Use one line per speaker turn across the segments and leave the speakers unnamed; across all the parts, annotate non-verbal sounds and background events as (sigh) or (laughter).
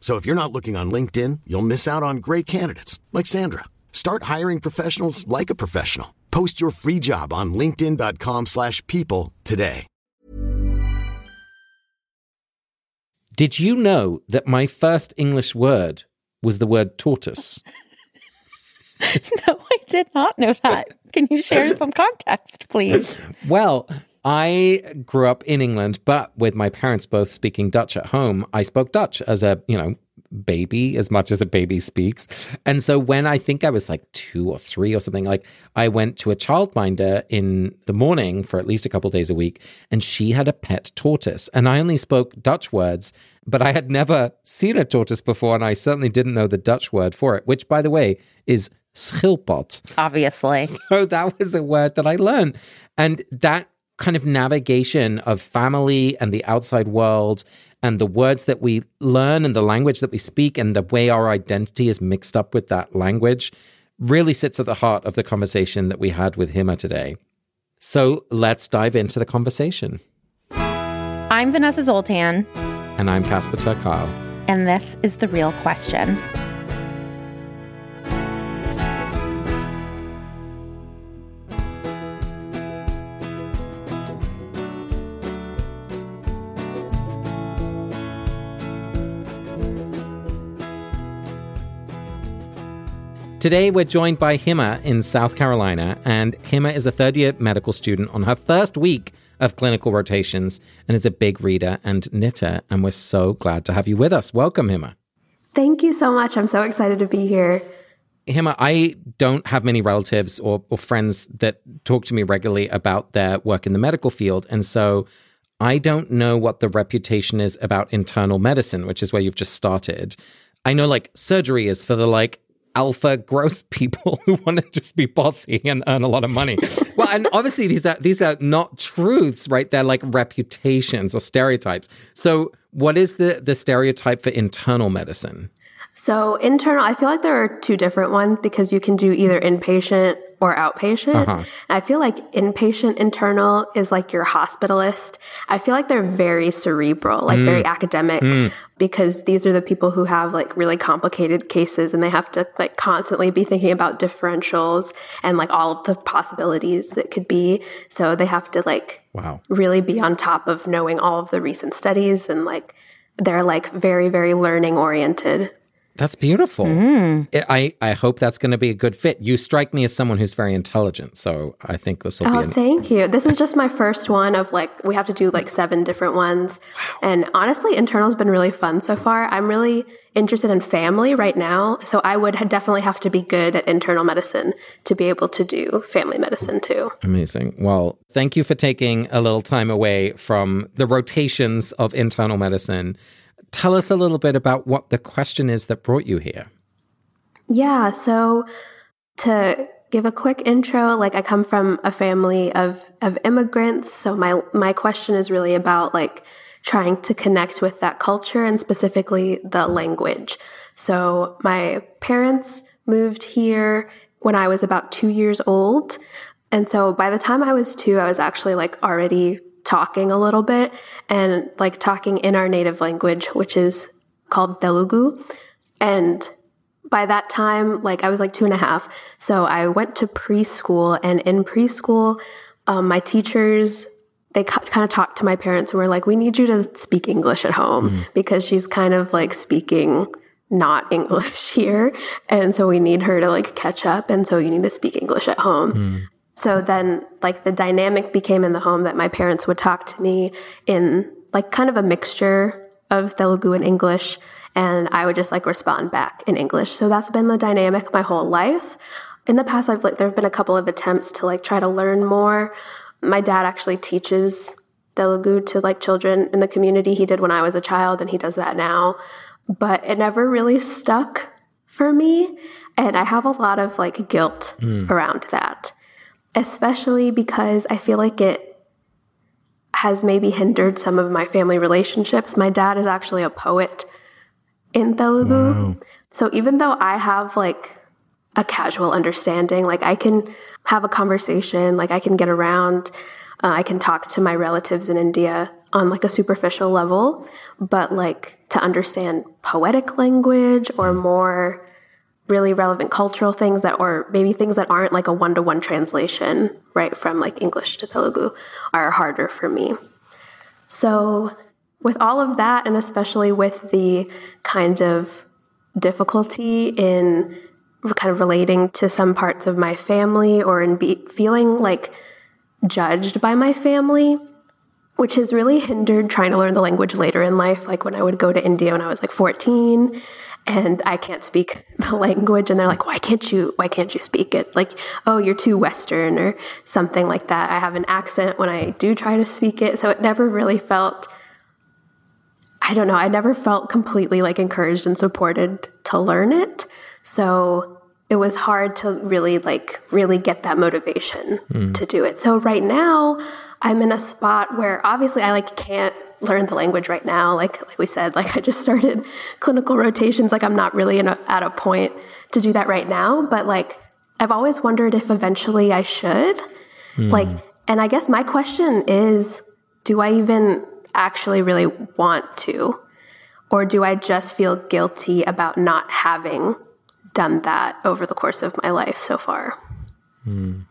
So if you're not looking on LinkedIn, you'll miss out on great candidates like Sandra. Start hiring professionals like a professional. Post your free job on linkedin.com/people slash people today.
Did you know that my first English word was the word tortoise? (laughs)
no, I did not know that. Can you share some context, please?
Well, I grew up in England, but with my parents both speaking Dutch at home, I spoke Dutch as a, you know, baby as much as a baby speaks. And so when I think I was like two or three or something, like I went to a childminder in the morning for at least a couple days a week, and she had a pet tortoise. And I only spoke Dutch words, but I had never seen a tortoise before, and I certainly didn't know the Dutch word for it, which by the way is schilpot.
Obviously. (laughs)
So that was a word that I learned. And that kind of navigation of family and the outside world and the words that we learn and the language that we speak and the way our identity is mixed up with that language really sits at the heart of the conversation that we had with Hima today. So let's dive into the conversation.
I'm Vanessa Zoltan.
And I'm Casper ter Kuile.
And this is The Real Question.
Today, we're joined by Hima in South Carolina, and Hima is a third year medical student on her first week of clinical rotations and is a big reader and knitter. And we're so glad to have you with us. Welcome, Hima.
Thank you so much. I'm so excited to be here.
Hima, I don't have many relatives or, or friends that talk to me regularly about their work in the medical field. And so I don't know what the reputation is about internal medicine, which is where you've just started. I know like surgery is for the like alpha gross (laughs) people who want to just be bossy and earn a lot of money. well, and obviously these are these are not truths, right? They're like reputations or stereotypes. So what is the the stereotype for internal medicine?
So internal, I feel like there are two different ones because you can do either inpatient or outpatient. Uh-huh. I feel like inpatient internal is like your hospitalist. I feel like they're very cerebral, like mm. very academic mm. because these are the people who have like really complicated cases and they have to like constantly be thinking about differentials and like all of the possibilities that could be. So they have to like
wow.
really be on top of knowing all of the recent studies and like they're like very very learning oriented
that's beautiful. Mm. I, I hope that's going to be a good fit. You strike me as someone who's very intelligent, so I think this will
oh,
be.
Oh, an- thank you. This is just my first one of like we have to do like seven different ones, wow. and honestly, internal's been really fun so far. I'm really interested in family right now, so I would definitely have to be good at internal medicine to be able to do family medicine too.
Amazing. Well, thank you for taking a little time away from the rotations of internal medicine tell us a little bit about what the question is that brought you here.
Yeah, so to give a quick intro, like I come from a family of of immigrants, so my my question is really about like trying to connect with that culture and specifically the language. So my parents moved here when I was about 2 years old. And so by the time I was 2, I was actually like already talking a little bit and like talking in our native language, which is called Telugu. And by that time, like I was like two and a half. So I went to preschool, and in preschool, um, my teachers they kind of talked to my parents and were like, we need you to speak English at home mm. because she's kind of like speaking not (laughs) English here. And so we need her to like catch up. And so you need to speak English at home. Mm. So then, like, the dynamic became in the home that my parents would talk to me in like kind of a mixture of Telugu and English. And I would just like respond back in English. So that's been the dynamic my whole life. In the past, I've like, there have been a couple of attempts to like try to learn more. My dad actually teaches Telugu to like children in the community. He did when I was a child, and he does that now. But it never really stuck for me. And I have a lot of like guilt mm. around that especially because I feel like it has maybe hindered some of my family relationships. My dad is actually a poet in Telugu. Wow. So even though I have like a casual understanding, like I can have a conversation, like I can get around, uh, I can talk to my relatives in India on like a superficial level, but like to understand poetic language or more really relevant cultural things that or maybe things that aren't like a one-to-one translation right from like english to telugu are harder for me. So with all of that and especially with the kind of difficulty in kind of relating to some parts of my family or in be, feeling like judged by my family which has really hindered trying to learn the language later in life. Like when i would go to india when i was like 14 and I can't speak (laughs) the language and they're like why can't you why can't you speak it? Like oh you're too western or something like that. I have an accent when I do try to speak it so it never really felt I don't know I never felt completely like encouraged and supported to learn it. So it was hard to really like really get that motivation mm. to do it. So right now I'm in a spot where obviously I like can't learn the language right now. Like like we said, like I just started clinical rotations. Like I'm not really a, at a point to do that right now. But like I've always wondered if eventually I should. Mm. Like, and I guess my question is, do I even actually really want to, or do I just feel guilty about not having done that over the course of my life so far? Mm.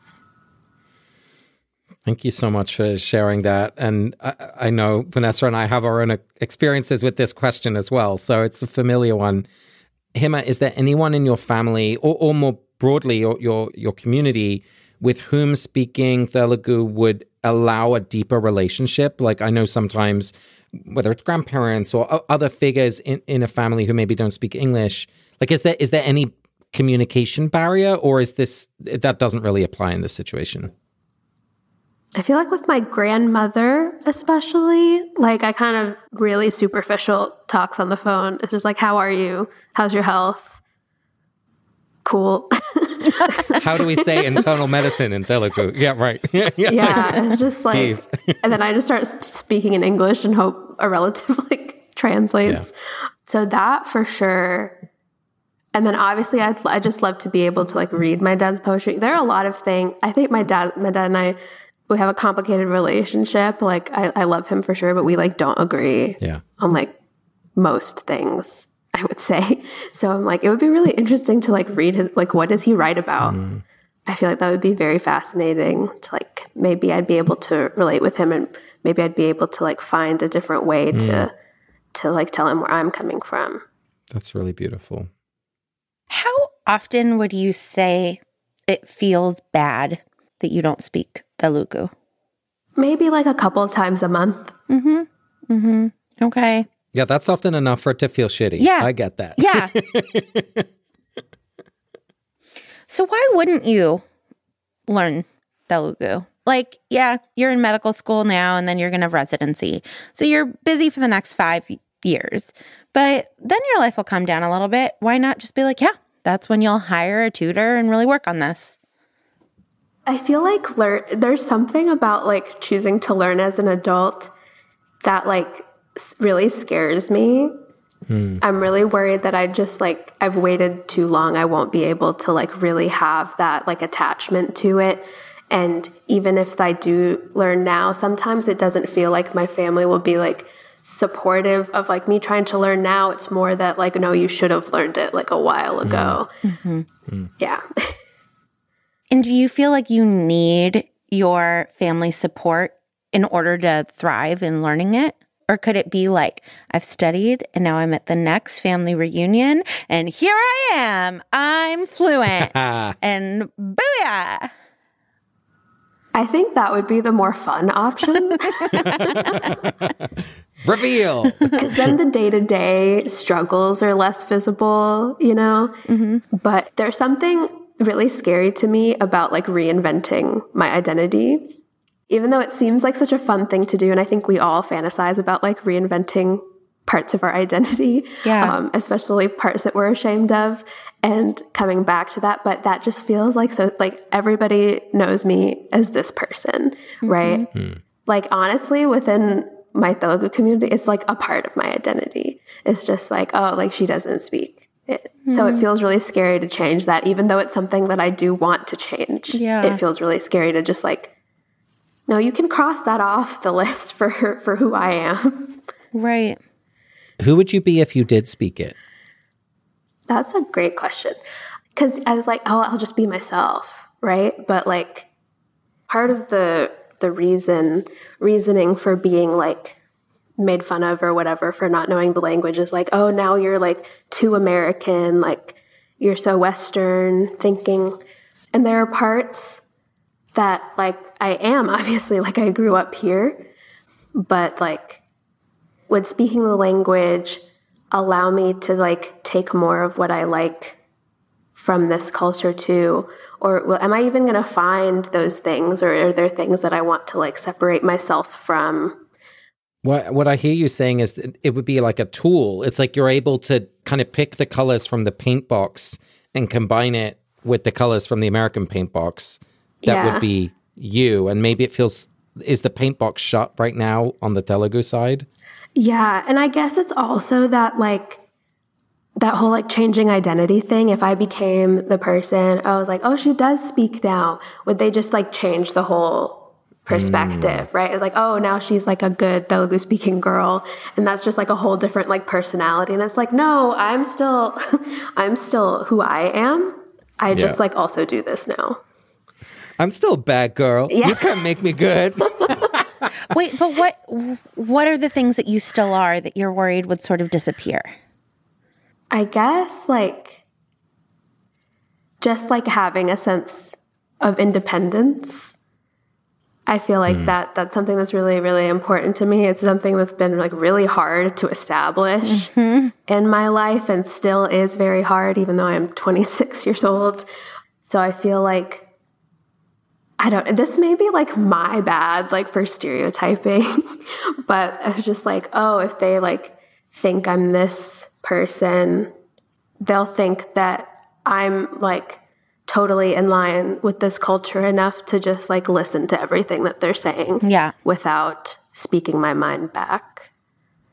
Thank you so much for sharing that. And I, I, know Vanessa and I have our own experiences with this question as well. So it's a familiar one. Hima, is there anyone in your family or, or more broadly your, your, your community with whom speaking Telugu would allow a deeper relationship? Like I know sometimes whether it's grandparents or other figures in, in a family who maybe don't speak English, like is there is there any communication barrier or is this that doesn't really apply in this situation?
I feel like with my grandmother, especially, like I kind of really superficial talks on the phone. It's just like, how are you? How's your health? Cool. (laughs)
how do we say internal medicine in Telugu? Yeah, right. (laughs)
yeah, yeah, it's just like, (laughs) and then I just start speaking in English and hope a relative like translates. Yeah. So that for sure. And then obviously, I'd, I just love to be able to like read my dad's poetry. There are a lot of things. I think my dad, my dad and I we have a complicated relationship. Like I, I love him for sure, but we like don't agree
yeah.
on like most things, I would say. So I'm like, it would be really interesting to like read his like what does he write about? Mm. I feel like that would be very fascinating to like maybe I'd be able to relate with him and maybe I'd be able to like find a different way mm. to to like tell him where I'm coming from.
That's really beautiful.
How often would you say it feels bad that you don't speak Telugu?
Maybe like a couple of times a month.
Mm-hmm. Mm-hmm. Okay.
Yeah, that's often enough for it to feel shitty.
Yeah.
I get that.
Yeah. (laughs) so why wouldn't you learn Telugu? Like, yeah, you're in medical school now and then you're going to have residency. So you're busy for the next five years. But then your life will come down a little bit. Why not just be like, yeah, that's when you'll hire a tutor and really work on this?
I feel like learn there's something about like choosing to learn as an adult that like really scares me. Hmm. I'm really worried that I just like I've waited too long. I won't be able to like really have that like attachment to it. And even if I do learn now, sometimes it doesn't feel like my family will be like supportive of like me trying to learn now. It's more that like no, you should have learned it like a while ago. Mm-hmm. Mm-hmm. Yeah. (laughs)
And do you feel like you need your family support in order to thrive in learning it? Or could it be like, I've studied and now I'm at the next family reunion and here I am. I'm fluent. (laughs) and booyah.
I think that would be the more fun option. (laughs) (laughs)
Reveal.
Because then the day to day struggles are less visible, you know? Mm-hmm. But there's something really scary to me about like reinventing my identity. Even though it seems like such a fun thing to do, and I think we all fantasize about like reinventing parts of our identity,
yeah.
um, especially parts that we're ashamed of, and coming back to that. But that just feels like so, like everybody knows me as this person, mm-hmm. right? Mm. Like, honestly, within my Telugu community, it's like a part of my identity. It's just like, oh, like she doesn't speak. It. Mm. So it hmm. feels really scary to change that, even though it's something that I do want to change.
Yeah.
It feels really scary to just like, no, you can cross that off the list (laughs) for for who I am.
Right.
Who would you be if you did speak it?
That's a great question. Cuz I was like, oh, I'll just be myself, right? But like part of the the reason reasoning for being like made fun of or whatever for not knowing the language is like, oh, now you're like too American, like you're so Western thinking. And there are parts that like I am (laughs) obviously like I grew up here, but like would speaking the language allow me to like take more of what I like from this culture too or am I even going to find those things, or are there things that I want to like separate myself from?
What what I hear you saying is that it would be like a tool. It's like you're able to kind of pick the colors from the paint box and combine it with the colors from the American paint box. That yeah. would be you, and maybe it feels is the paint box shut right now on the Telugu side.
Yeah, and I guess it's also that like that whole like changing identity thing, if I became the person, I was like, oh, she does speak now, would they just like change the whole perspective, mm. right? It's like, oh, now she's like a good Telugu speaking girl. And that's just like a whole different like personality. And it's like, no, I'm still, (laughs) I'm still who I am. I just like also do this now.
I'm still a bad girl. Yeah. You can't make me good. (laughs)
Wait, but what what are the things that you still are that you're worried would sort of disappear?
I guess like just like having a sense of independence. I feel like mm. that that's something that's really really important to me. It's something that's been like really hard to establish mm-hmm. in my life and still is very hard even though I'm 26 years old. So I feel like I don't this may be like my bad like for stereotyping, (laughs) but I was just like, oh, if they like think I'm this person, they'll think that I'm like totally in line with this culture enough to just like listen to everything that they're saying.
Yeah.
Without speaking my mind back.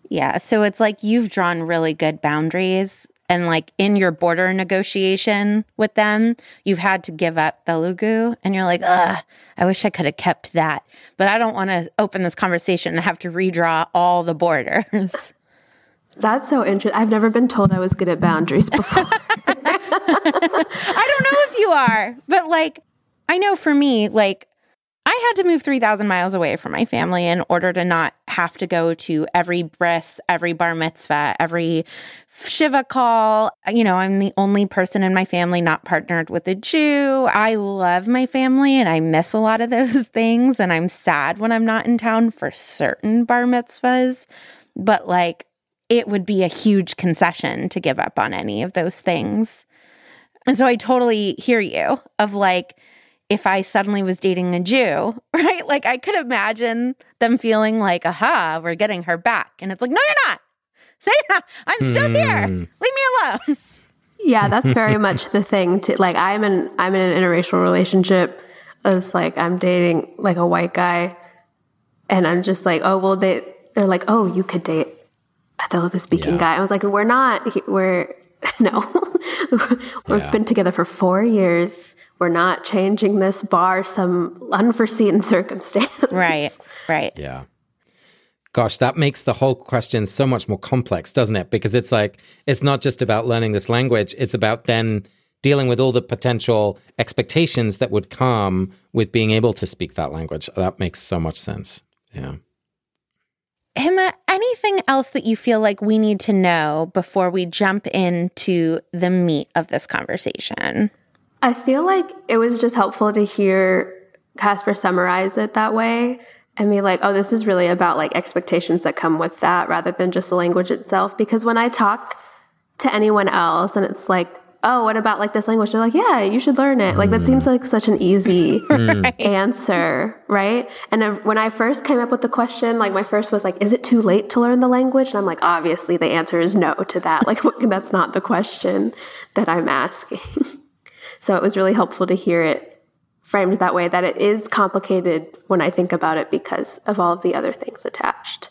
Yeah. So it's like you've drawn really good boundaries. And like in your border negotiation with them, you've had to give up Telugu and you're like, ugh, I wish I could have kept that. But I don't want to open this conversation and have to redraw all the borders. (laughs)
That's so interesting. I've never been told I was good at boundaries before. (laughs)
I don't know if you are, but like, I know for me, like, I had to move 3,000 miles away from my family in order to not have to go to every bris, every bar mitzvah, every Shiva call. You know, I'm the only person in my family not partnered with a Jew. I love my family and I miss a lot of those (laughs) things. And I'm sad when I'm not in town for certain bar mitzvahs. But like, it would be a huge concession to give up on any of those things. And so I totally hear you of like, if I suddenly was dating a Jew, (laughs) right? Like I could imagine them feeling like, aha, we're getting her back. And it's like, no, you're not. No, (laughs) you're not. I'm still mm. here. Leave me alone. (laughs)
Yeah, that's very much the thing to like I'm in I'm in an interracial relationship. It's like I'm dating like a white guy and I'm just like, oh well they they're like, oh, you could date a Telugu speaking yeah. guy. I was like, we're not, we're, (laughs) no, (laughs) we've yeah. been together for four years. We're not changing this bar some unforeseen (laughs) circumstance.
Right, right.
Yeah. Gosh, that makes the whole question so much more complex, doesn't it? Because it's like, it's not just about learning this language, it's about then dealing with all the potential expectations that would come with being able to speak that language. That makes so much sense. Yeah.
Hima, anything else that you feel like we need to know before we jump into the meat of this conversation?
I feel like it was just helpful to hear Casper summarize it that way and be like, oh, this is really about like expectations that come with that rather than just the language itself. Because when I talk to anyone else and it's like, oh, what about like this language? They're like, yeah, you should learn it. Like, that mm. seems like such an easy (laughs) right. answer, right? And when I first came up with the question, like, my first was like, is it too late to learn the language? And I'm like, obviously, the answer is no to that. (laughs) Like, (laughs) that's not the question that I'm asking. so it was really helpful to hear it framed that way that it is complicated when I think about it because of all of the other things attached.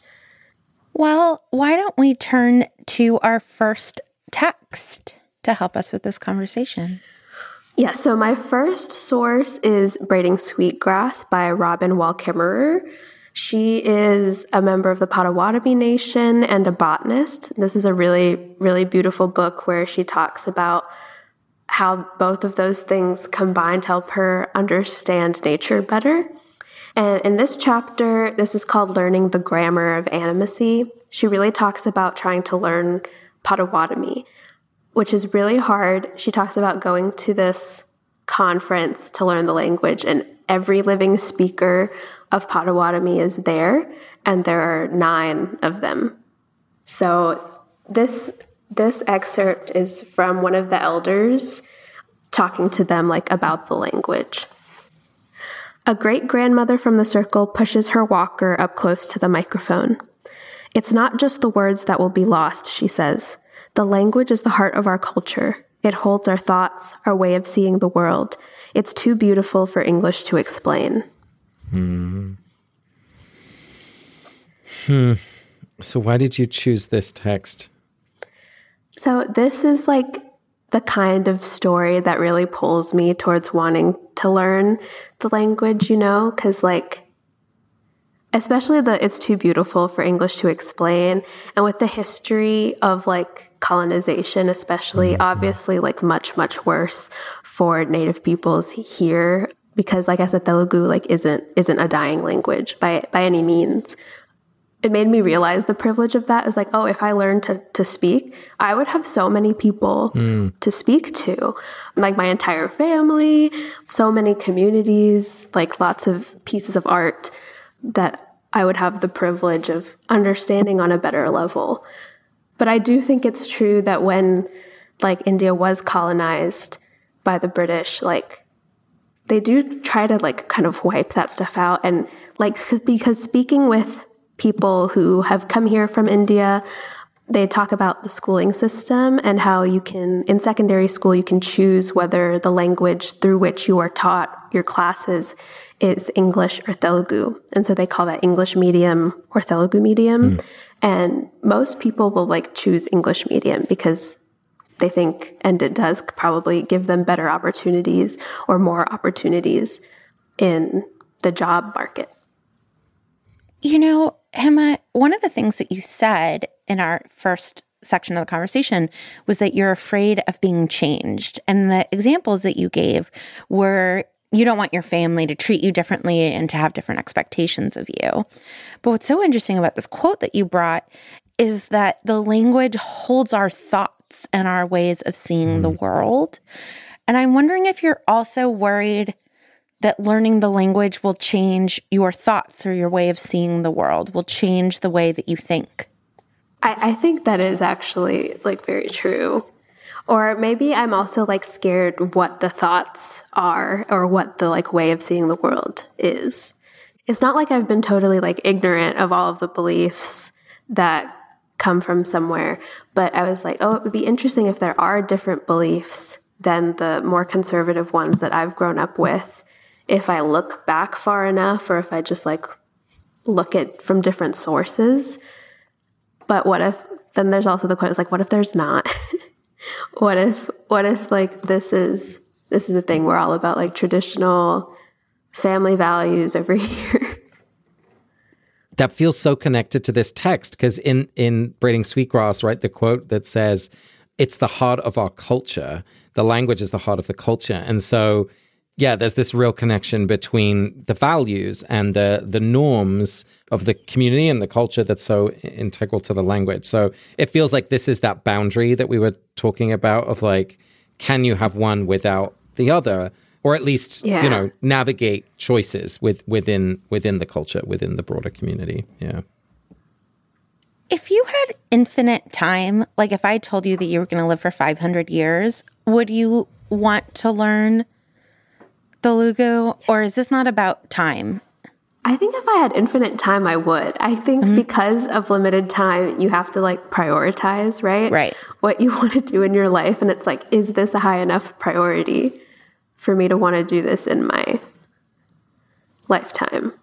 Well, why don't we turn to our first text? To help us with this conversation.
Yeah, so my first source is Braiding Sweetgrass by Robin Wall Kimmerer. She is a member of the Potawatomi Nation and a botanist. This is a really, really beautiful book where she talks about how both of those things combined help her understand nature better. And in this chapter, this is called Learning the Grammar of Animacy. She really talks about trying to learn Potawatomi which is really hard. She talks about going to this conference to learn the language, and every living speaker of Potawatomi is there, and there are nine of them. So this this excerpt is from one of the elders talking to them like about the language. A great grandmother from the circle pushes her walker up close to the microphone. It's not just the words that will be lost, she says. The language is the heart of our culture. It holds our thoughts, our way of seeing the world. It's too beautiful for English to explain.
Hmm. Hmm. So, why did you choose this text?
So, this is like the kind of story that really pulls me towards wanting to learn the language, you know? Because, like, especially the it's too beautiful for English to explain. And with the history of like colonization, especially, mm-hmm. obviously, like much, much worse for Native peoples here because, like I said, Telugu like isn't isn't a dying language by by any means. It made me realize the privilege of that is like, oh, if I learned to to speak, I would have so many people mm. to speak to, like my entire family, so many communities, like lots of pieces of art that I would have the privilege of understanding on a better level. But I do think it's true that when like India was colonized by the British, like they do try to like kind of wipe that stuff out and like because speaking with people who have come here from India, they talk about the schooling system and how you can in secondary school you can choose whether the language through which you are taught your classes is English or Telugu. And so they call that English medium or Telugu medium. Mm. And most people will like choose English medium because they think, and it does probably give them better opportunities or more opportunities in the job market.
You know, Hima, one of the things that you said in our first section of the conversation was that you're afraid of being changed. And the examples that you gave were you don't want your family to treat you differently and to have different expectations of you. But what's so interesting about this quote that you brought is that the language holds our thoughts and our ways of seeing mm. the world. And I'm wondering if you're also worried that learning the language will change your thoughts or your way of seeing the world, will change the way that you think.
I, I think that is actually like very true. Or maybe I'm also like scared what the thoughts are or what the like way of seeing the world is. It's not like I've been totally like ignorant of all of the beliefs that come from somewhere, but I was like, oh, it would be interesting if there are different beliefs than the more conservative ones that I've grown up with. If I look back far enough or if I just like look at from different sources. But what if then there's also the question like what if there's not? (laughs) what if what if like this is this is the thing we're all about like traditional family values over (laughs) here?
That feels so connected to this text because in in braiding sweetgrass right the quote that says it's the heart of our culture. The language is the heart of the culture. And so yeah, there's this real connection between the values and the the norms of the community and the culture that's so integral to the language. So it feels like this is that boundary that we were talking about of like, can you have one without the other? Or at least,
Yeah.
you know, navigate choices with within within the culture, within the broader community. Yeah.
If you had infinite time, like if I told you that you were going to live for 500 years, would you want to learn Telugu? Or is this not about time?
I think if I had infinite time, I would. I think mm-hmm. because of limited time, you have to like prioritize, right?
Right.
What you (laughs) want to do in your life. And it's like, is this a high enough priority for me to want to do this in my lifetime?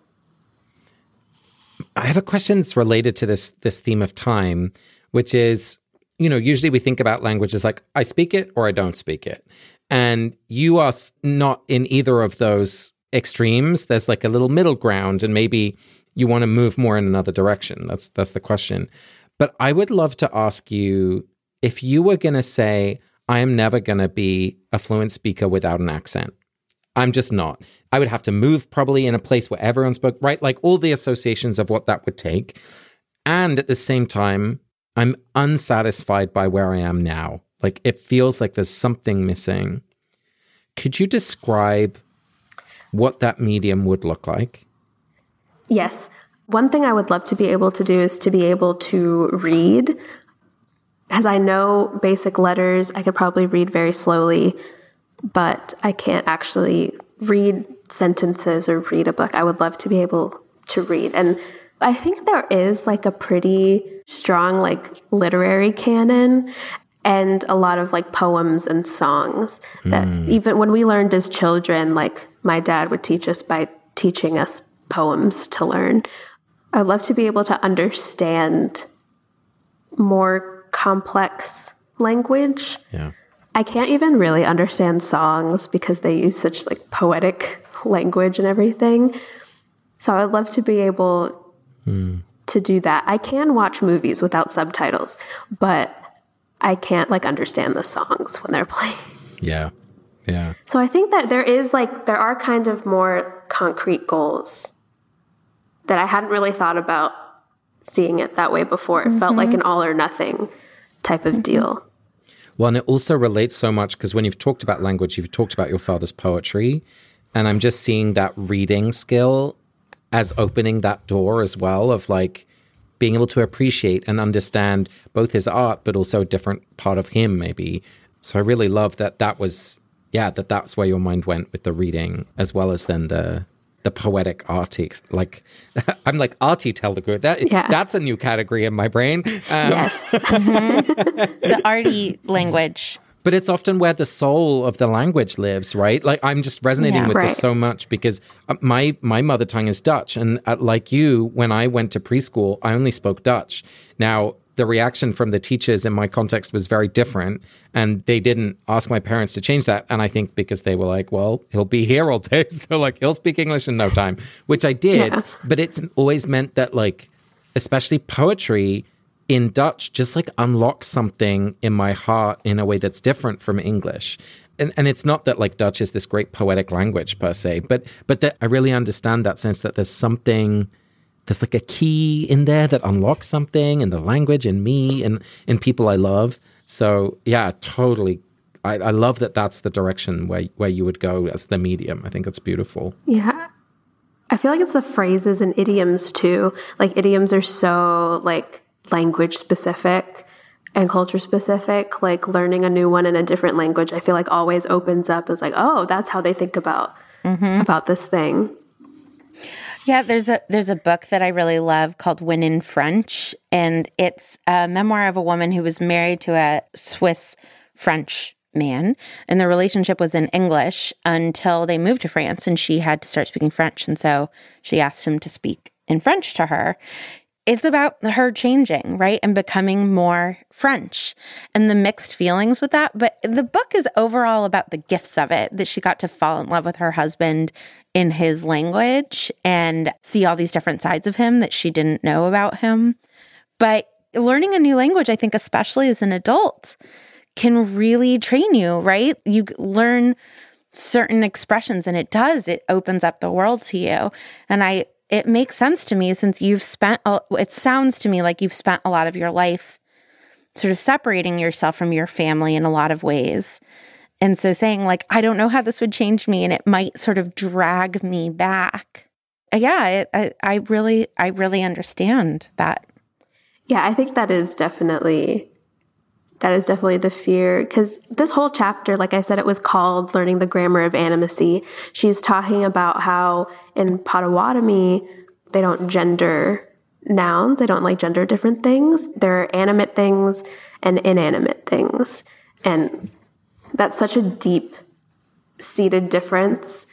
I have a question that's related to this this theme of time, which is, you know, usually we think about languages like I speak it or I don't speak it, and you are not in either of those extremes. There's like a little middle ground, and maybe you want to move more in another direction. That's that's the question. But I would love to ask you if you were going to say I am never going to be a fluent speaker without an accent. I'm just not. I would have to move probably in a place where everyone spoke, right? Like all the associations of what that would take. And at the same time, I'm unsatisfied by where I am now. Like it feels like there's something missing. Could you describe what that medium would look like?
Yes. One thing I would love to be able to do is to be able to read. As I know basic letters, I could probably read very slowly, but I can't actually read sentences or read a book. I would love to be able to read. And I think there is like a pretty strong like literary canon and a lot of like poems and songs that hmm. even when we learned as children, like my dad would teach us by teaching us poems to learn. I'd love to be able to understand more complex language.
Yeah.
I can't even really understand songs because they use such like poetic language and everything. So I would love to be able hmm. to do that. I can watch movies without subtitles, but I can't like understand the songs when they're (laughs) playing.
Yeah. Yeah.
So I think that there is like there are kind of more concrete goals that I hadn't really thought about seeing it that way before. It felt like mm-hmm. an all or nothing type of mm-hmm. deal.
Well, and it also relates so much because when you've talked about language, you've talked about your father's poetry. And I'm just seeing that reading skill as opening that door as well of like being able to appreciate and understand both his art, but also a different part of him, maybe. So I really love that that was, yeah, that that's where your mind went with the reading as well as then the the poetic arty like (laughs) i'm like arty telugu that
Yeah.
that's a new category in my brain um,
Yes. (laughs)
The arty language.
But it's often where the soul of the language lives right like i'm just resonating
Yeah.
with
Right.
this so much because uh, my my mother tongue is dutch and uh, like you when i went to preschool i only spoke dutch now the reaction from the teachers in my context was very different and they didn't ask my parents to change that and i think because they were like well he'll be here all day (laughs) so like he'll speak english in no time which i did
Yeah.
but it's always meant that like especially poetry in Dutch just like unlocks something in my heart in a way that's different from English. And and it's not that like Dutch is this great poetic language per se, but but that I really understand that sense that there's something there's like a key in there that unlocks something in the language in me and in people I love. So yeah, totally. I, I love that that's the direction where where you would go as the medium. I think it's beautiful.
Yeah. I feel like it's the phrases and idioms too. Like idioms are so like language specific and culture specific. Like learning a new one in a different language, I feel like always opens up as like, oh, that's how they think about mm-hmm. about this thing.
Yeah, there's a there's a book that I really love called When in French, and it's a memoir of a woman who was married to a Swiss French man, and their relationship was in English until they moved to France, and she had to start speaking French, and so she asked him to speak in French to her. It's about her changing, right? And becoming more French and the mixed feelings with that. But the book is overall about the gifts of it that she got to fall in love with her husband in his language and see all these different sides of him that she didn't know about him. But learning a new language, I think, especially as an adult, can really train you, right? You learn certain expressions and it does it opens up the world to you and i it makes sense to me since you've spent it sounds to me like you've spent a lot of your life sort of separating yourself from your family in a lot of ways. And so saying like i don't know how this would change me and it might sort of drag me back. Uh, yeah it, I, I really i really understand that.
Yeah i think that is definitely that is definitely the fear because this whole chapter like i said it was called learning the grammar of animacy. She's talking about how in potawatomi they don't gender nouns they don't like gender different things. There are animate things and inanimate things. And that's such a deep seated difference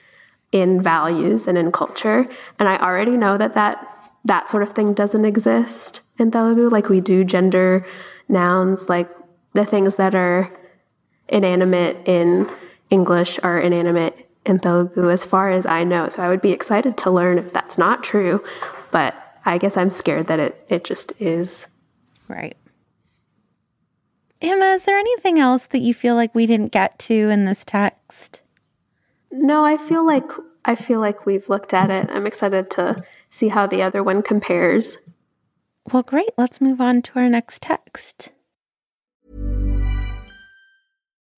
in values and in culture. And i already know that that that sort of thing doesn't exist in telugu. Like we do gender nouns like the things that are inanimate in English are inanimate in Telugu, as far as I know. So I would be excited to learn if that's not true, but I guess I'm scared that it, it just is.
Right. Hima, is there anything else that you feel like we didn't get to in this text?
No, I feel like I feel like we've looked at it. I'm excited to see how the other one compares.
Well, great. Let's move on to our next text.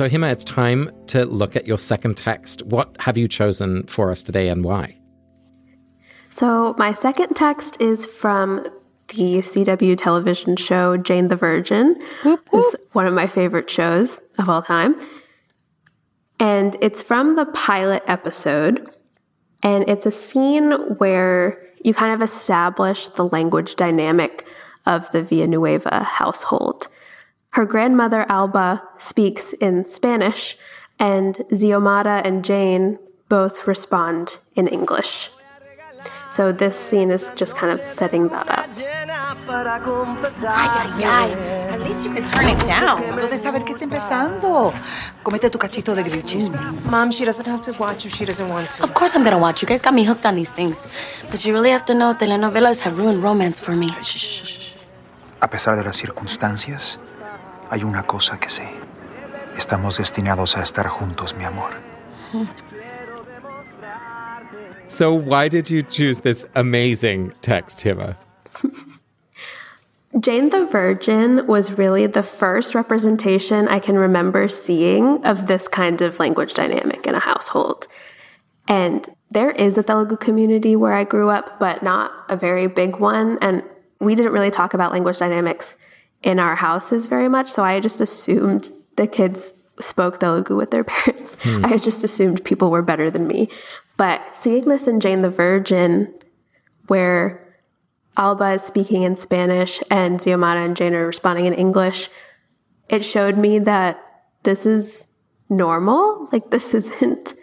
So, Hima, it's time to look at your second text. What have you chosen for us today and why?
So, my second text is from the CW television show Jane the Virgin. Whoop, whoop. It's one of my favorite shows of all time. And it's from the pilot episode. And it's a scene where you kind of establish the language dynamic of the Villanueva household. Her grandmother, Alba, speaks in Spanish, and Xiomara and Jane both respond in English. So this scene is just kind of setting that up.
Ay, ay, ay. At least you can turn it down.
de saber qué está empezando. Comete tu cachito de grilled cheese.
Mom, she doesn't have to watch if she doesn't want to.
Of course I'm gonna watch. You guys got me hooked on these things. But you really have to know telenovelas have ruined romance for me.
Shh, shh, shh. A pesar de las circunstancias, hay una cosa que sé. Estamos destinados a estar juntos, mi amor. (laughs)
So, why did you choose this amazing text, Hima? (laughs)
Jane the Virgin was really the first representation I can remember seeing of this kind of language dynamic in a household. And there is a Telugu community where I grew up, but not a very big one. And we didn't really talk about language dynamics in our houses very much. So I just assumed the kids spoke Telugu with their (laughs) parents. Hmm. I just assumed people were better than me. But seeing this in Jane the Virgin, where Alba is speaking in Spanish and Xiomara and Jane are responding in English, it showed me that this is normal. Like, this (laughs) isn't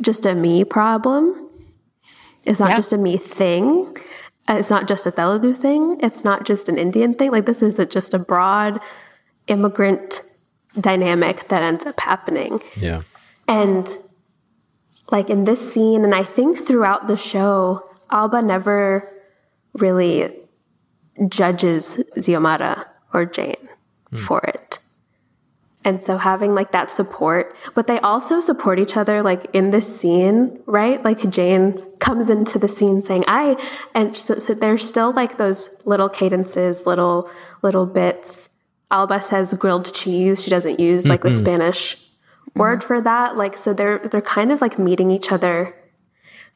just a me problem. It's not
Yeah.
just a me thing. Uh, It's not just a Telugu thing. It's not just an Indian thing. Like, this is a, just a broad immigrant dynamic that ends up happening.
Yeah.
And like in this scene, and I think throughout the show, Alba never really judges Xiomara or Jane for it. And so having like that support, but they also support each other like in this scene, right? Like Jane comes into the scene saying, I, and so, so there's still like those little cadences, little, little bits. Alba says grilled cheese. She doesn't use like the
Mhm.
Spanish word for that. Like, so they're, they're kind of like meeting each other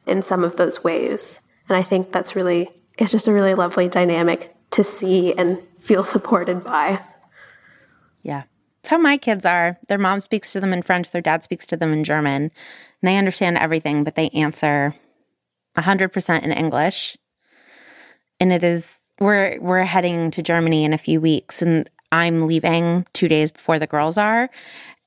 in some of those ways. And I think that's really, it's just a really lovely dynamic to see and feel supported by.
Yeah. It's how my kids are. Their mom speaks to them in French, their dad speaks to them in German. And they understand everything, but they answer 100% in English. And it is we're we're heading to Germany in a few weeks and I'm leaving 2 days before the girls are.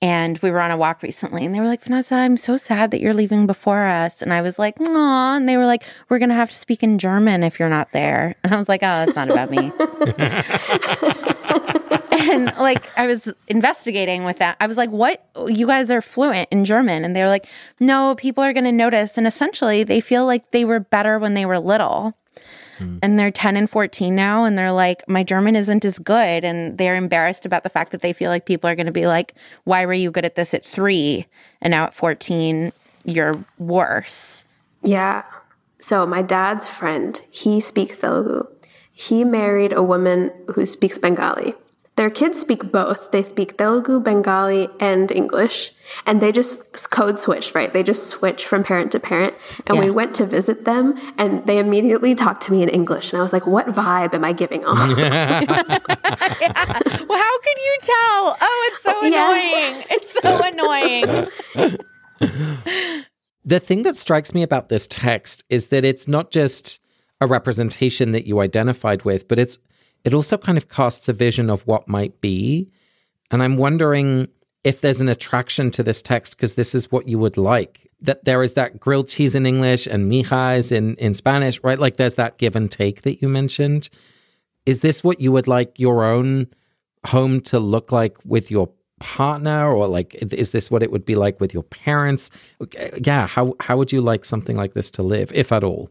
And we were on a walk recently and they were like, Vanessa, I'm so sad that you're leaving before us. And I was like, Aw. And they were like, We're going to have to speak in German if you're not there. And I was like, Oh, that's not about me. (laughs) and (laughs) like I was investigating with that. I was like, "What? You guys are fluent in German?" And they're like, "No, people are going to notice." And essentially, they feel like they were better when they were little. Hmm. And they're 10 and 14 now and they're like, "My German isn't as good." And they're embarrassed about the fact that they feel like people are going to be like, "Why were you good at this at 3 and now at 14 you're worse?"
Yeah. So my dad's friend, he speaks Telugu. He married a woman who speaks Bengali. Their kids speak both. They speak Telugu, Bengali, and English. And they just code switch, right? They just switch from parent to parent. And we went to visit them, and they immediately talked to me in English. And I was like, what vibe am I giving off? (laughs) (laughs)
Well, how could you tell? Oh, it's so oh,
Yes.
annoying. It's so annoying. (laughs)
The thing that strikes me about this text is that it's not just a representation that you identified with, but it's it also kind of casts a vision of what might be. And I'm wondering if there's an attraction to this text because this is what you would like. That there is that grilled cheese in English and mijas in, in Spanish, right? Like there's that give and take that you mentioned. Is this what you would like your own home to look like with your partner or like is this what it would be like with your parents yeah how how would you like something like this to live if at all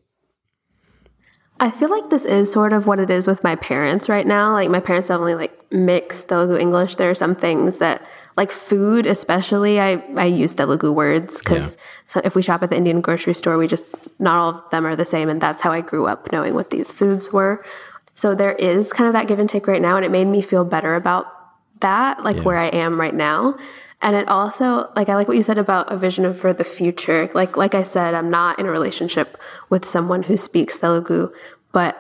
I feel like this is sort of what it is with my parents right now. Like my parents definitely like mix Telugu English. There are some things that like food, especially, I I use Telugu words because so if we shop at the Indian grocery store, we just not all of them are the same, and that's how I grew up knowing what these foods were. So there is kind of that give and take right now, and it made me feel better about that, like where I am right now. And it also like I like what you said about a vision of for the future. Like like I said, I'm not in a relationship with someone who speaks Telugu, but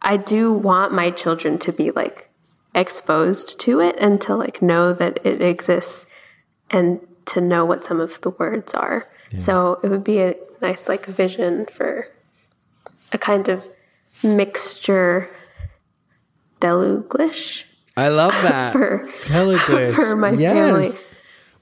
I do want my children to be like exposed to it and to like know that it exists and to know what some of the words are. So it would be a nice like vision for a kind of mixture Teluglish
i love (laughs) that
for
Teluglish. (laughs)
for my
Yes.
family.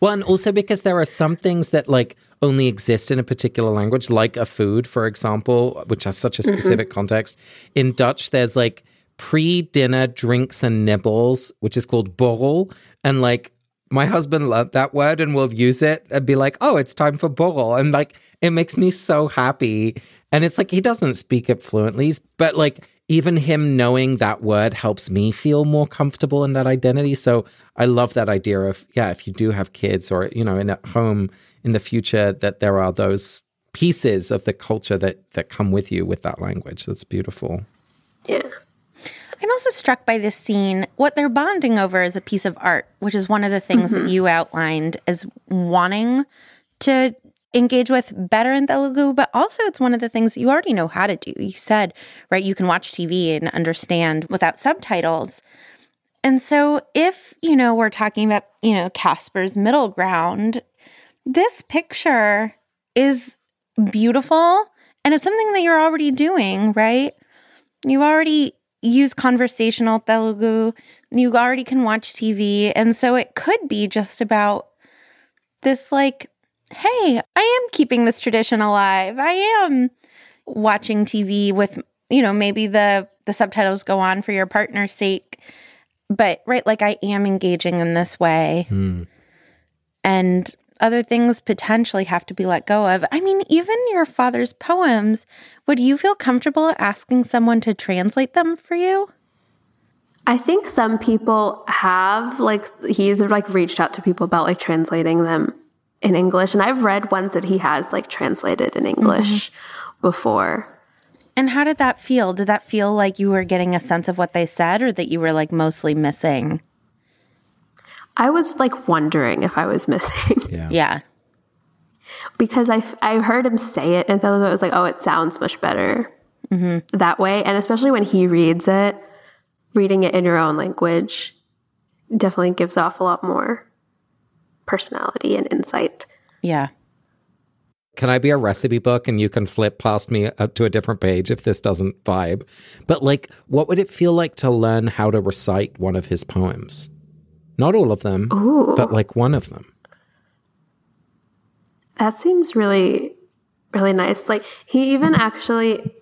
Well, and also because there are some things that like only exist in a particular language, like a food, for example, which has such a mm-hmm. specific context. In Dutch, there's like pre-dinner drinks and nibbles, which is called borrel, and like my husband loved that word and will use it and be like, "Oh, it's time for borrel," and like it makes me so happy. And it's like he doesn't speak it fluently, but like even him knowing that word helps me feel more comfortable in that identity. So I love that idea of, yeah, if you do have kids or, you know, in a home in the future, that there are those pieces of the culture that that come with you with that language. That's beautiful.
Yeah.
I'm also struck by this scene. What they're bonding over is a piece of art, which is one of the things that mm-hmm. you outlined as wanting to engage with better in Telugu, but also it's one of the things you already know how to do. You said, right, you can watch TV and understand without subtitles. And so if, you know, we're talking about, you know, Casper's middle ground, this picture is beautiful and it's something that you're already doing, right? You already use conversational Telugu. You already can watch TV. And so it could be just about this, like, hey, I am keeping this tradition alive. I am watching TV with, you know, maybe the the subtitles go on for your partner's sake. But right, like I am engaging in this way.
Hmm.
And other things potentially have to be let go of. I mean, even your father's poems, would you feel comfortable asking someone to translate them for you?
I think some people have like he's like reached out to people about like translating them in English and I've read ones that he has like translated in English mm-hmm. before.
And how did that feel? Did that feel like you were getting a sense of what they said or that you were like mostly missing?
I was like wondering if I was (laughs) missing.
Yeah.
Yeah.
because I, f- I heard him say it and Telugu. I was like, oh, it sounds much better mm-hmm. that way. And especially when he reads it, reading it in your own language definitely gives off a lot more personality and insight.
Yeah.
Can I be a recipe book and you can flip past me up to a different page if this doesn't vibe? But like, what would it feel like to learn how to recite one of his poems? Not all of them,
Ooh.
but like one of them.
That seems really, really nice. Like, he even actually,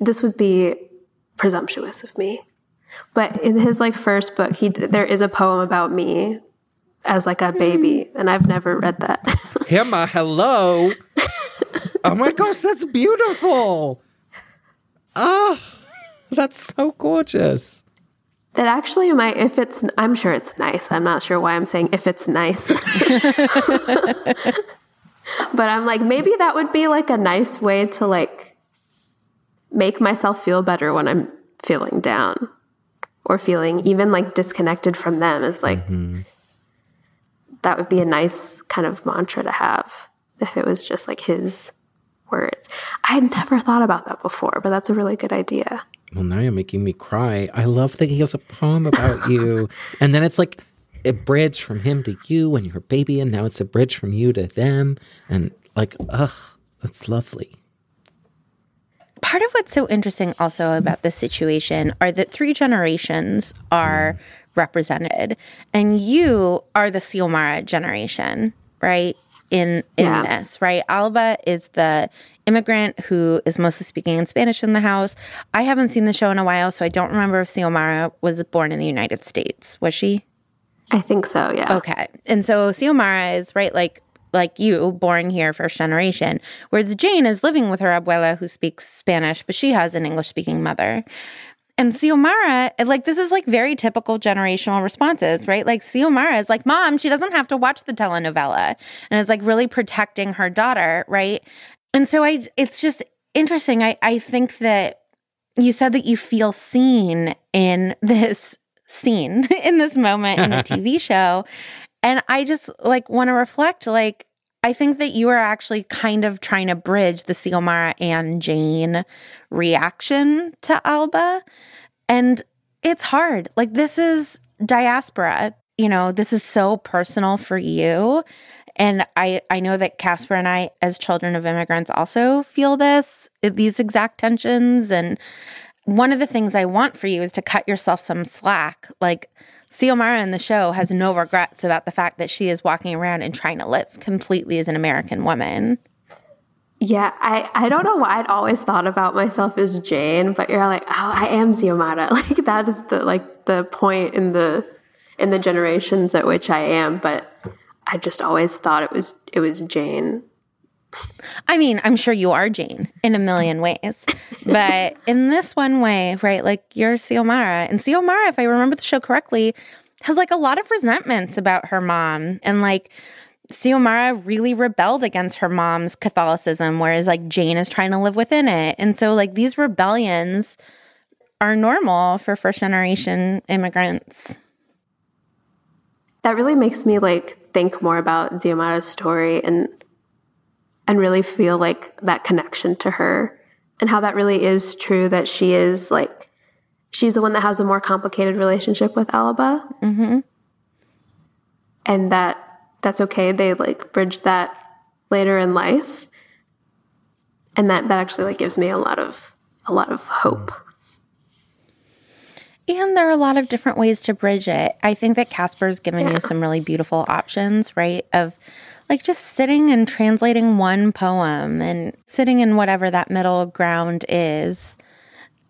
this would be presumptuous of me. But in his like first book, he there is a poem about me as like a baby, and I've never read that. (laughs)
Hima, hello. oh my gosh, that's beautiful. Ah, that's so gorgeous.
That actually might, if it's, I'm sure it's nice. I'm not sure why I'm saying if it's nice. (laughs) but I'm like, maybe that would be like a nice way to like make myself feel better when I'm feeling down or feeling even like disconnected from them. It's like, that would be a nice kind of mantra to have if it was just like his words. I had never thought about that before, but that's a really good idea.
Well, now you're making me cry. I love that he has a poem about (laughs) you. and then it's like a bridge from him to you and you're baby, and now it's a bridge from you to them. And like, ugh, that's lovely.
Part of what's so interesting also about this situation are that three generations are represented, and you are the Xiomara generation, right? In in
Yeah.
this, right? Alba is the immigrant who is mostly speaking in Spanish in the house. I haven't seen the show in a while, so I don't remember if Xiomara was born in the United States. Was she?
I think so, yeah.
Okay. And so Xiomara is right like like you, born here first generation, whereas Jane is living with her abuela who speaks Spanish, but she has an English speaking mother. And Xiomara, like this is like very typical generational responses, right? Like Xiomara is like, mom, she doesn't have to watch the telenovela and is like really protecting her daughter, right? And so I it's just interesting. I, I think that you said that you feel seen in (laughs) this scene (laughs) in this moment in a (laughs) TV show. And I just like want to reflect like I think that you are actually kind of trying to bridge the Xiomara and Jane reaction to Alba. And it's hard. Like this is diaspora. You know, this is so personal for you. And I I know that Casper and I as children of immigrants also feel this these exact tensions and one of the things I want for you is to cut yourself some slack. Like Xiomara in the show has no regrets about the fact that she is walking around and trying to live completely as an American woman.
Yeah, I, I don't know why I'd always thought about myself as Jane, but you're like, oh, I am Xiomara. (laughs) Like that is the like the point in the in the generations at which I am, but I just always thought it was it was Jane.
I mean, I'm sure you are Jane in a million ways, but in this one way, right? Like you're Xiomara, and Xiomara, if I remember the show correctly, has like a lot of resentments about her mom, and like Xiomara really rebelled against her mom's Catholicism, whereas like Jane is trying to live within it, and so like these rebellions are normal for first generation immigrants.
That really makes me like think more about Xiomara's story and and really feel like that connection to her and how that really is true that she is like she's the one that has a more complicated relationship with Alba.
Mm-hmm.
and that that's okay. They like bridge that later in life, and that that actually like gives me a lot of a lot of hope.
And there are a lot of different ways to bridge it. I think that Casper's given
Yeah.
you some really beautiful options, right? Of like just sitting and translating one poem and sitting in whatever that middle ground is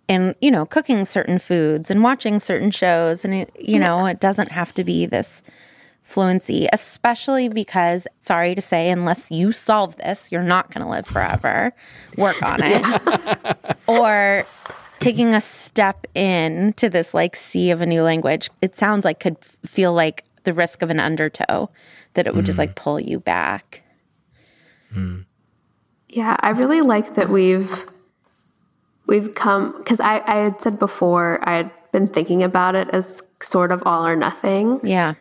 and, you know, cooking certain foods and watching certain shows. And, it, you know, it doesn't have to be this fluency, especially because, sorry to say, unless you solve this, you're not going to live forever. Work on it. (laughs) or taking a step in to this like sea of a new language, it sounds like could feel like the risk of an undertow that it would just hmm. like pull you back. Hmm.
Yeah, I really like that we've we've come because I, I had said before I had been thinking about it as sort of all or nothing.
Yeah.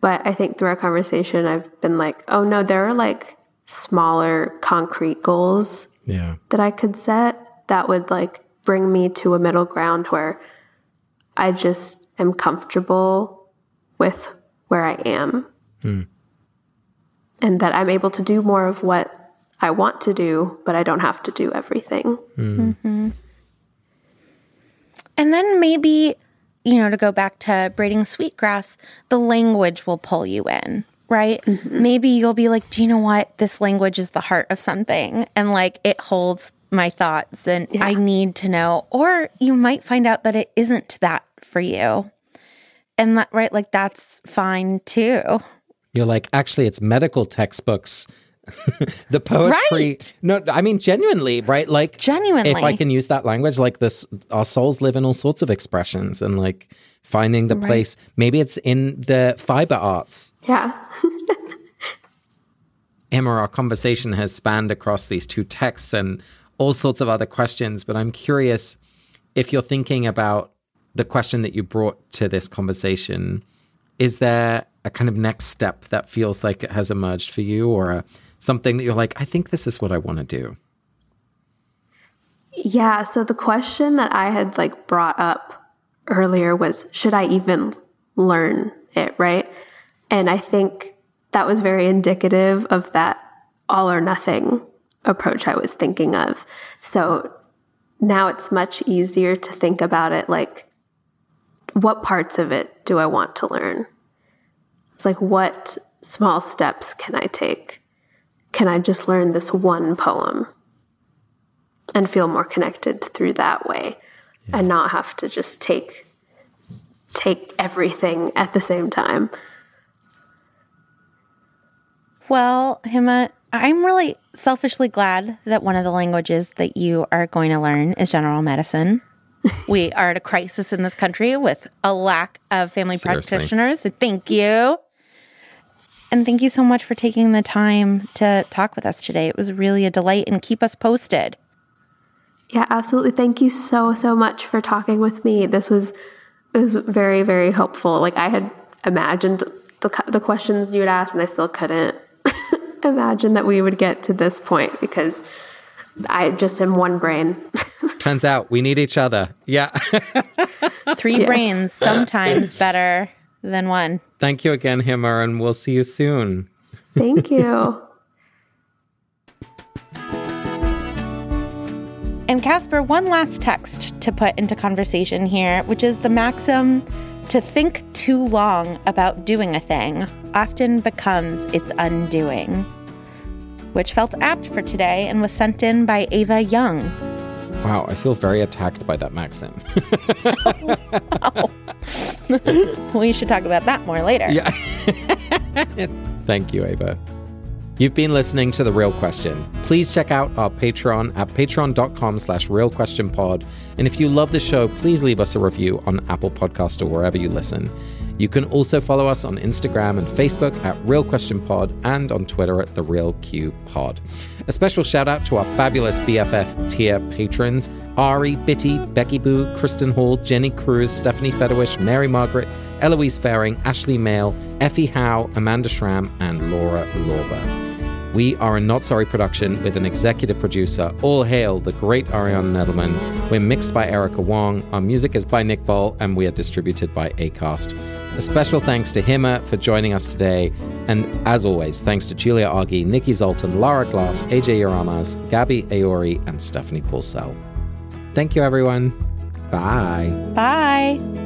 But I think through our conversation I've been like, oh no, there are like smaller concrete goals
Yeah.
that I could set that would like bring me to a middle ground where I just am comfortable with where I am
Hmm.
and that I'm able to do more of what I want to do, but I don't have to do everything.
Mhm. And then maybe, you know, to go back to braiding sweetgrass, the language will pull you in, right? Maybe you'll be like, do you know what? This language is the heart of something. And like it holds my thoughts and I need to know. Or you might find out that it isn't that for you. And that, right? Like that's fine too.
You're like, actually, it's medical textbooks. (laughs) the poetry. No, I mean, genuinely, right? Like,
genuinely.
If I can use that language, like this, our souls live in all sorts of expressions and like finding the
Right.
place. Maybe it's in the fiber arts.
Yeah. (laughs)
Hima, our conversation has spanned across these two texts and all sorts of other questions, but I'm curious if you're thinking about the question that you brought to this conversation. Is there a kind of next step that feels like it has emerged for you, or a, something that you're like, I think this is what I want to do?
Yeah. So the question that I had like brought up earlier was should I even learn it? Right. And I think that was very indicative of that all or nothing approach I was thinking of. So now it's much easier to think about it like, what parts of it do I want to learn? It's like, what small steps can I take? Can I just learn this one poem? and feel more connected through that way and not have to just take take everything at the same time.
Well, Hima, I'm really selfishly glad that one of the languages that you are going to learn is general medicine. We are at a crisis in this country with a lack of family
Seriously.
practitioners. So thank you. And thank you so much for taking the time to talk with us today. It was really a delight and keep us posted.
Yeah, absolutely. Thank you so so much for talking with me. This was it was very very helpful. Like I had imagined the cu- the questions you would ask and I still couldn't (laughs) imagine that we would get to this point because I just am one brain. (laughs)
Turns out we need each other. Yeah. (laughs)
Three
Yes.
brains, sometimes better than one.
Thank you again, Hima, and we'll see you soon.
Thank you. (laughs)
And Casper, one last text to put into conversation here, which is the maxim to think too long about doing a thing often becomes its undoing, which felt apt for today and was sent in by Ava Young.
Wow, I feel very attacked by that maxim. (laughs)
we should talk about that more later.
Yeah. (laughs) Thank you, Ava. You've been listening to The Real Question. Please check out our Patreon at patreon.com slash realquestionpod. And if you love the show, please leave us a review on Apple Podcast or wherever you listen. You can also follow us on Instagram and Facebook at Real Question Pod and on Twitter at The Real Q Pod. A special shout out to our fabulous BFF tier patrons Ari, Bitty, Becky Boo, Kristen Hall, Jenny Cruz, Stephanie Federwish, Mary Margaret, Eloise Faring, Ashley Mail, Effie Howe, Amanda Schramm, and Laura Lorber. We are a Not Sorry production with an executive producer. All hail the great Ariana Nedelman. We're mixed by Erica Wong. Our music is by Nick Ball, and we are distributed by ACAST. A special thanks to Hima for joining us today. And as always, thanks to Julia Argy, Nikki Zoltan, Lara Glass, AJ Yoramas, Gabby Aori, and Stephanie Paulsell. Thank you, everyone. Bye.
Bye.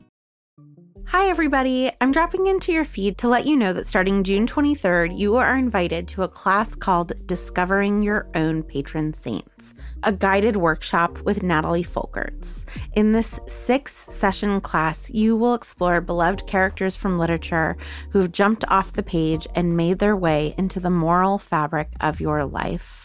Hi, everybody. I'm dropping into your feed to let you know that starting June 23rd, you are invited to a class called Discovering Your Own Patron Saints, a guided workshop with Natalie Folkerts. In this six session class, you will explore beloved characters from literature who've jumped off the page and made their way into the moral fabric of your life.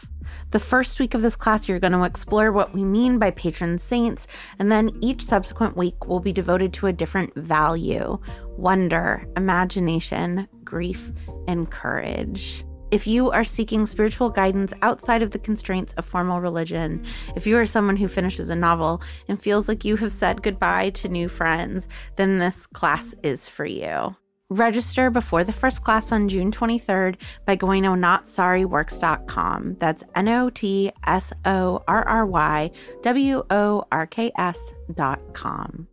The first week of this class, you're going to explore what we mean by patron saints, and then each subsequent week will be devoted to a different value wonder, imagination, grief, and courage. If you are seeking spiritual guidance outside of the constraints of formal religion, if you are someone who finishes a novel and feels like you have said goodbye to new friends, then this class is for you. Register before the first class on June 23rd by going to notsorryworks.com. That's N O T S O R R Y W O R K S.com.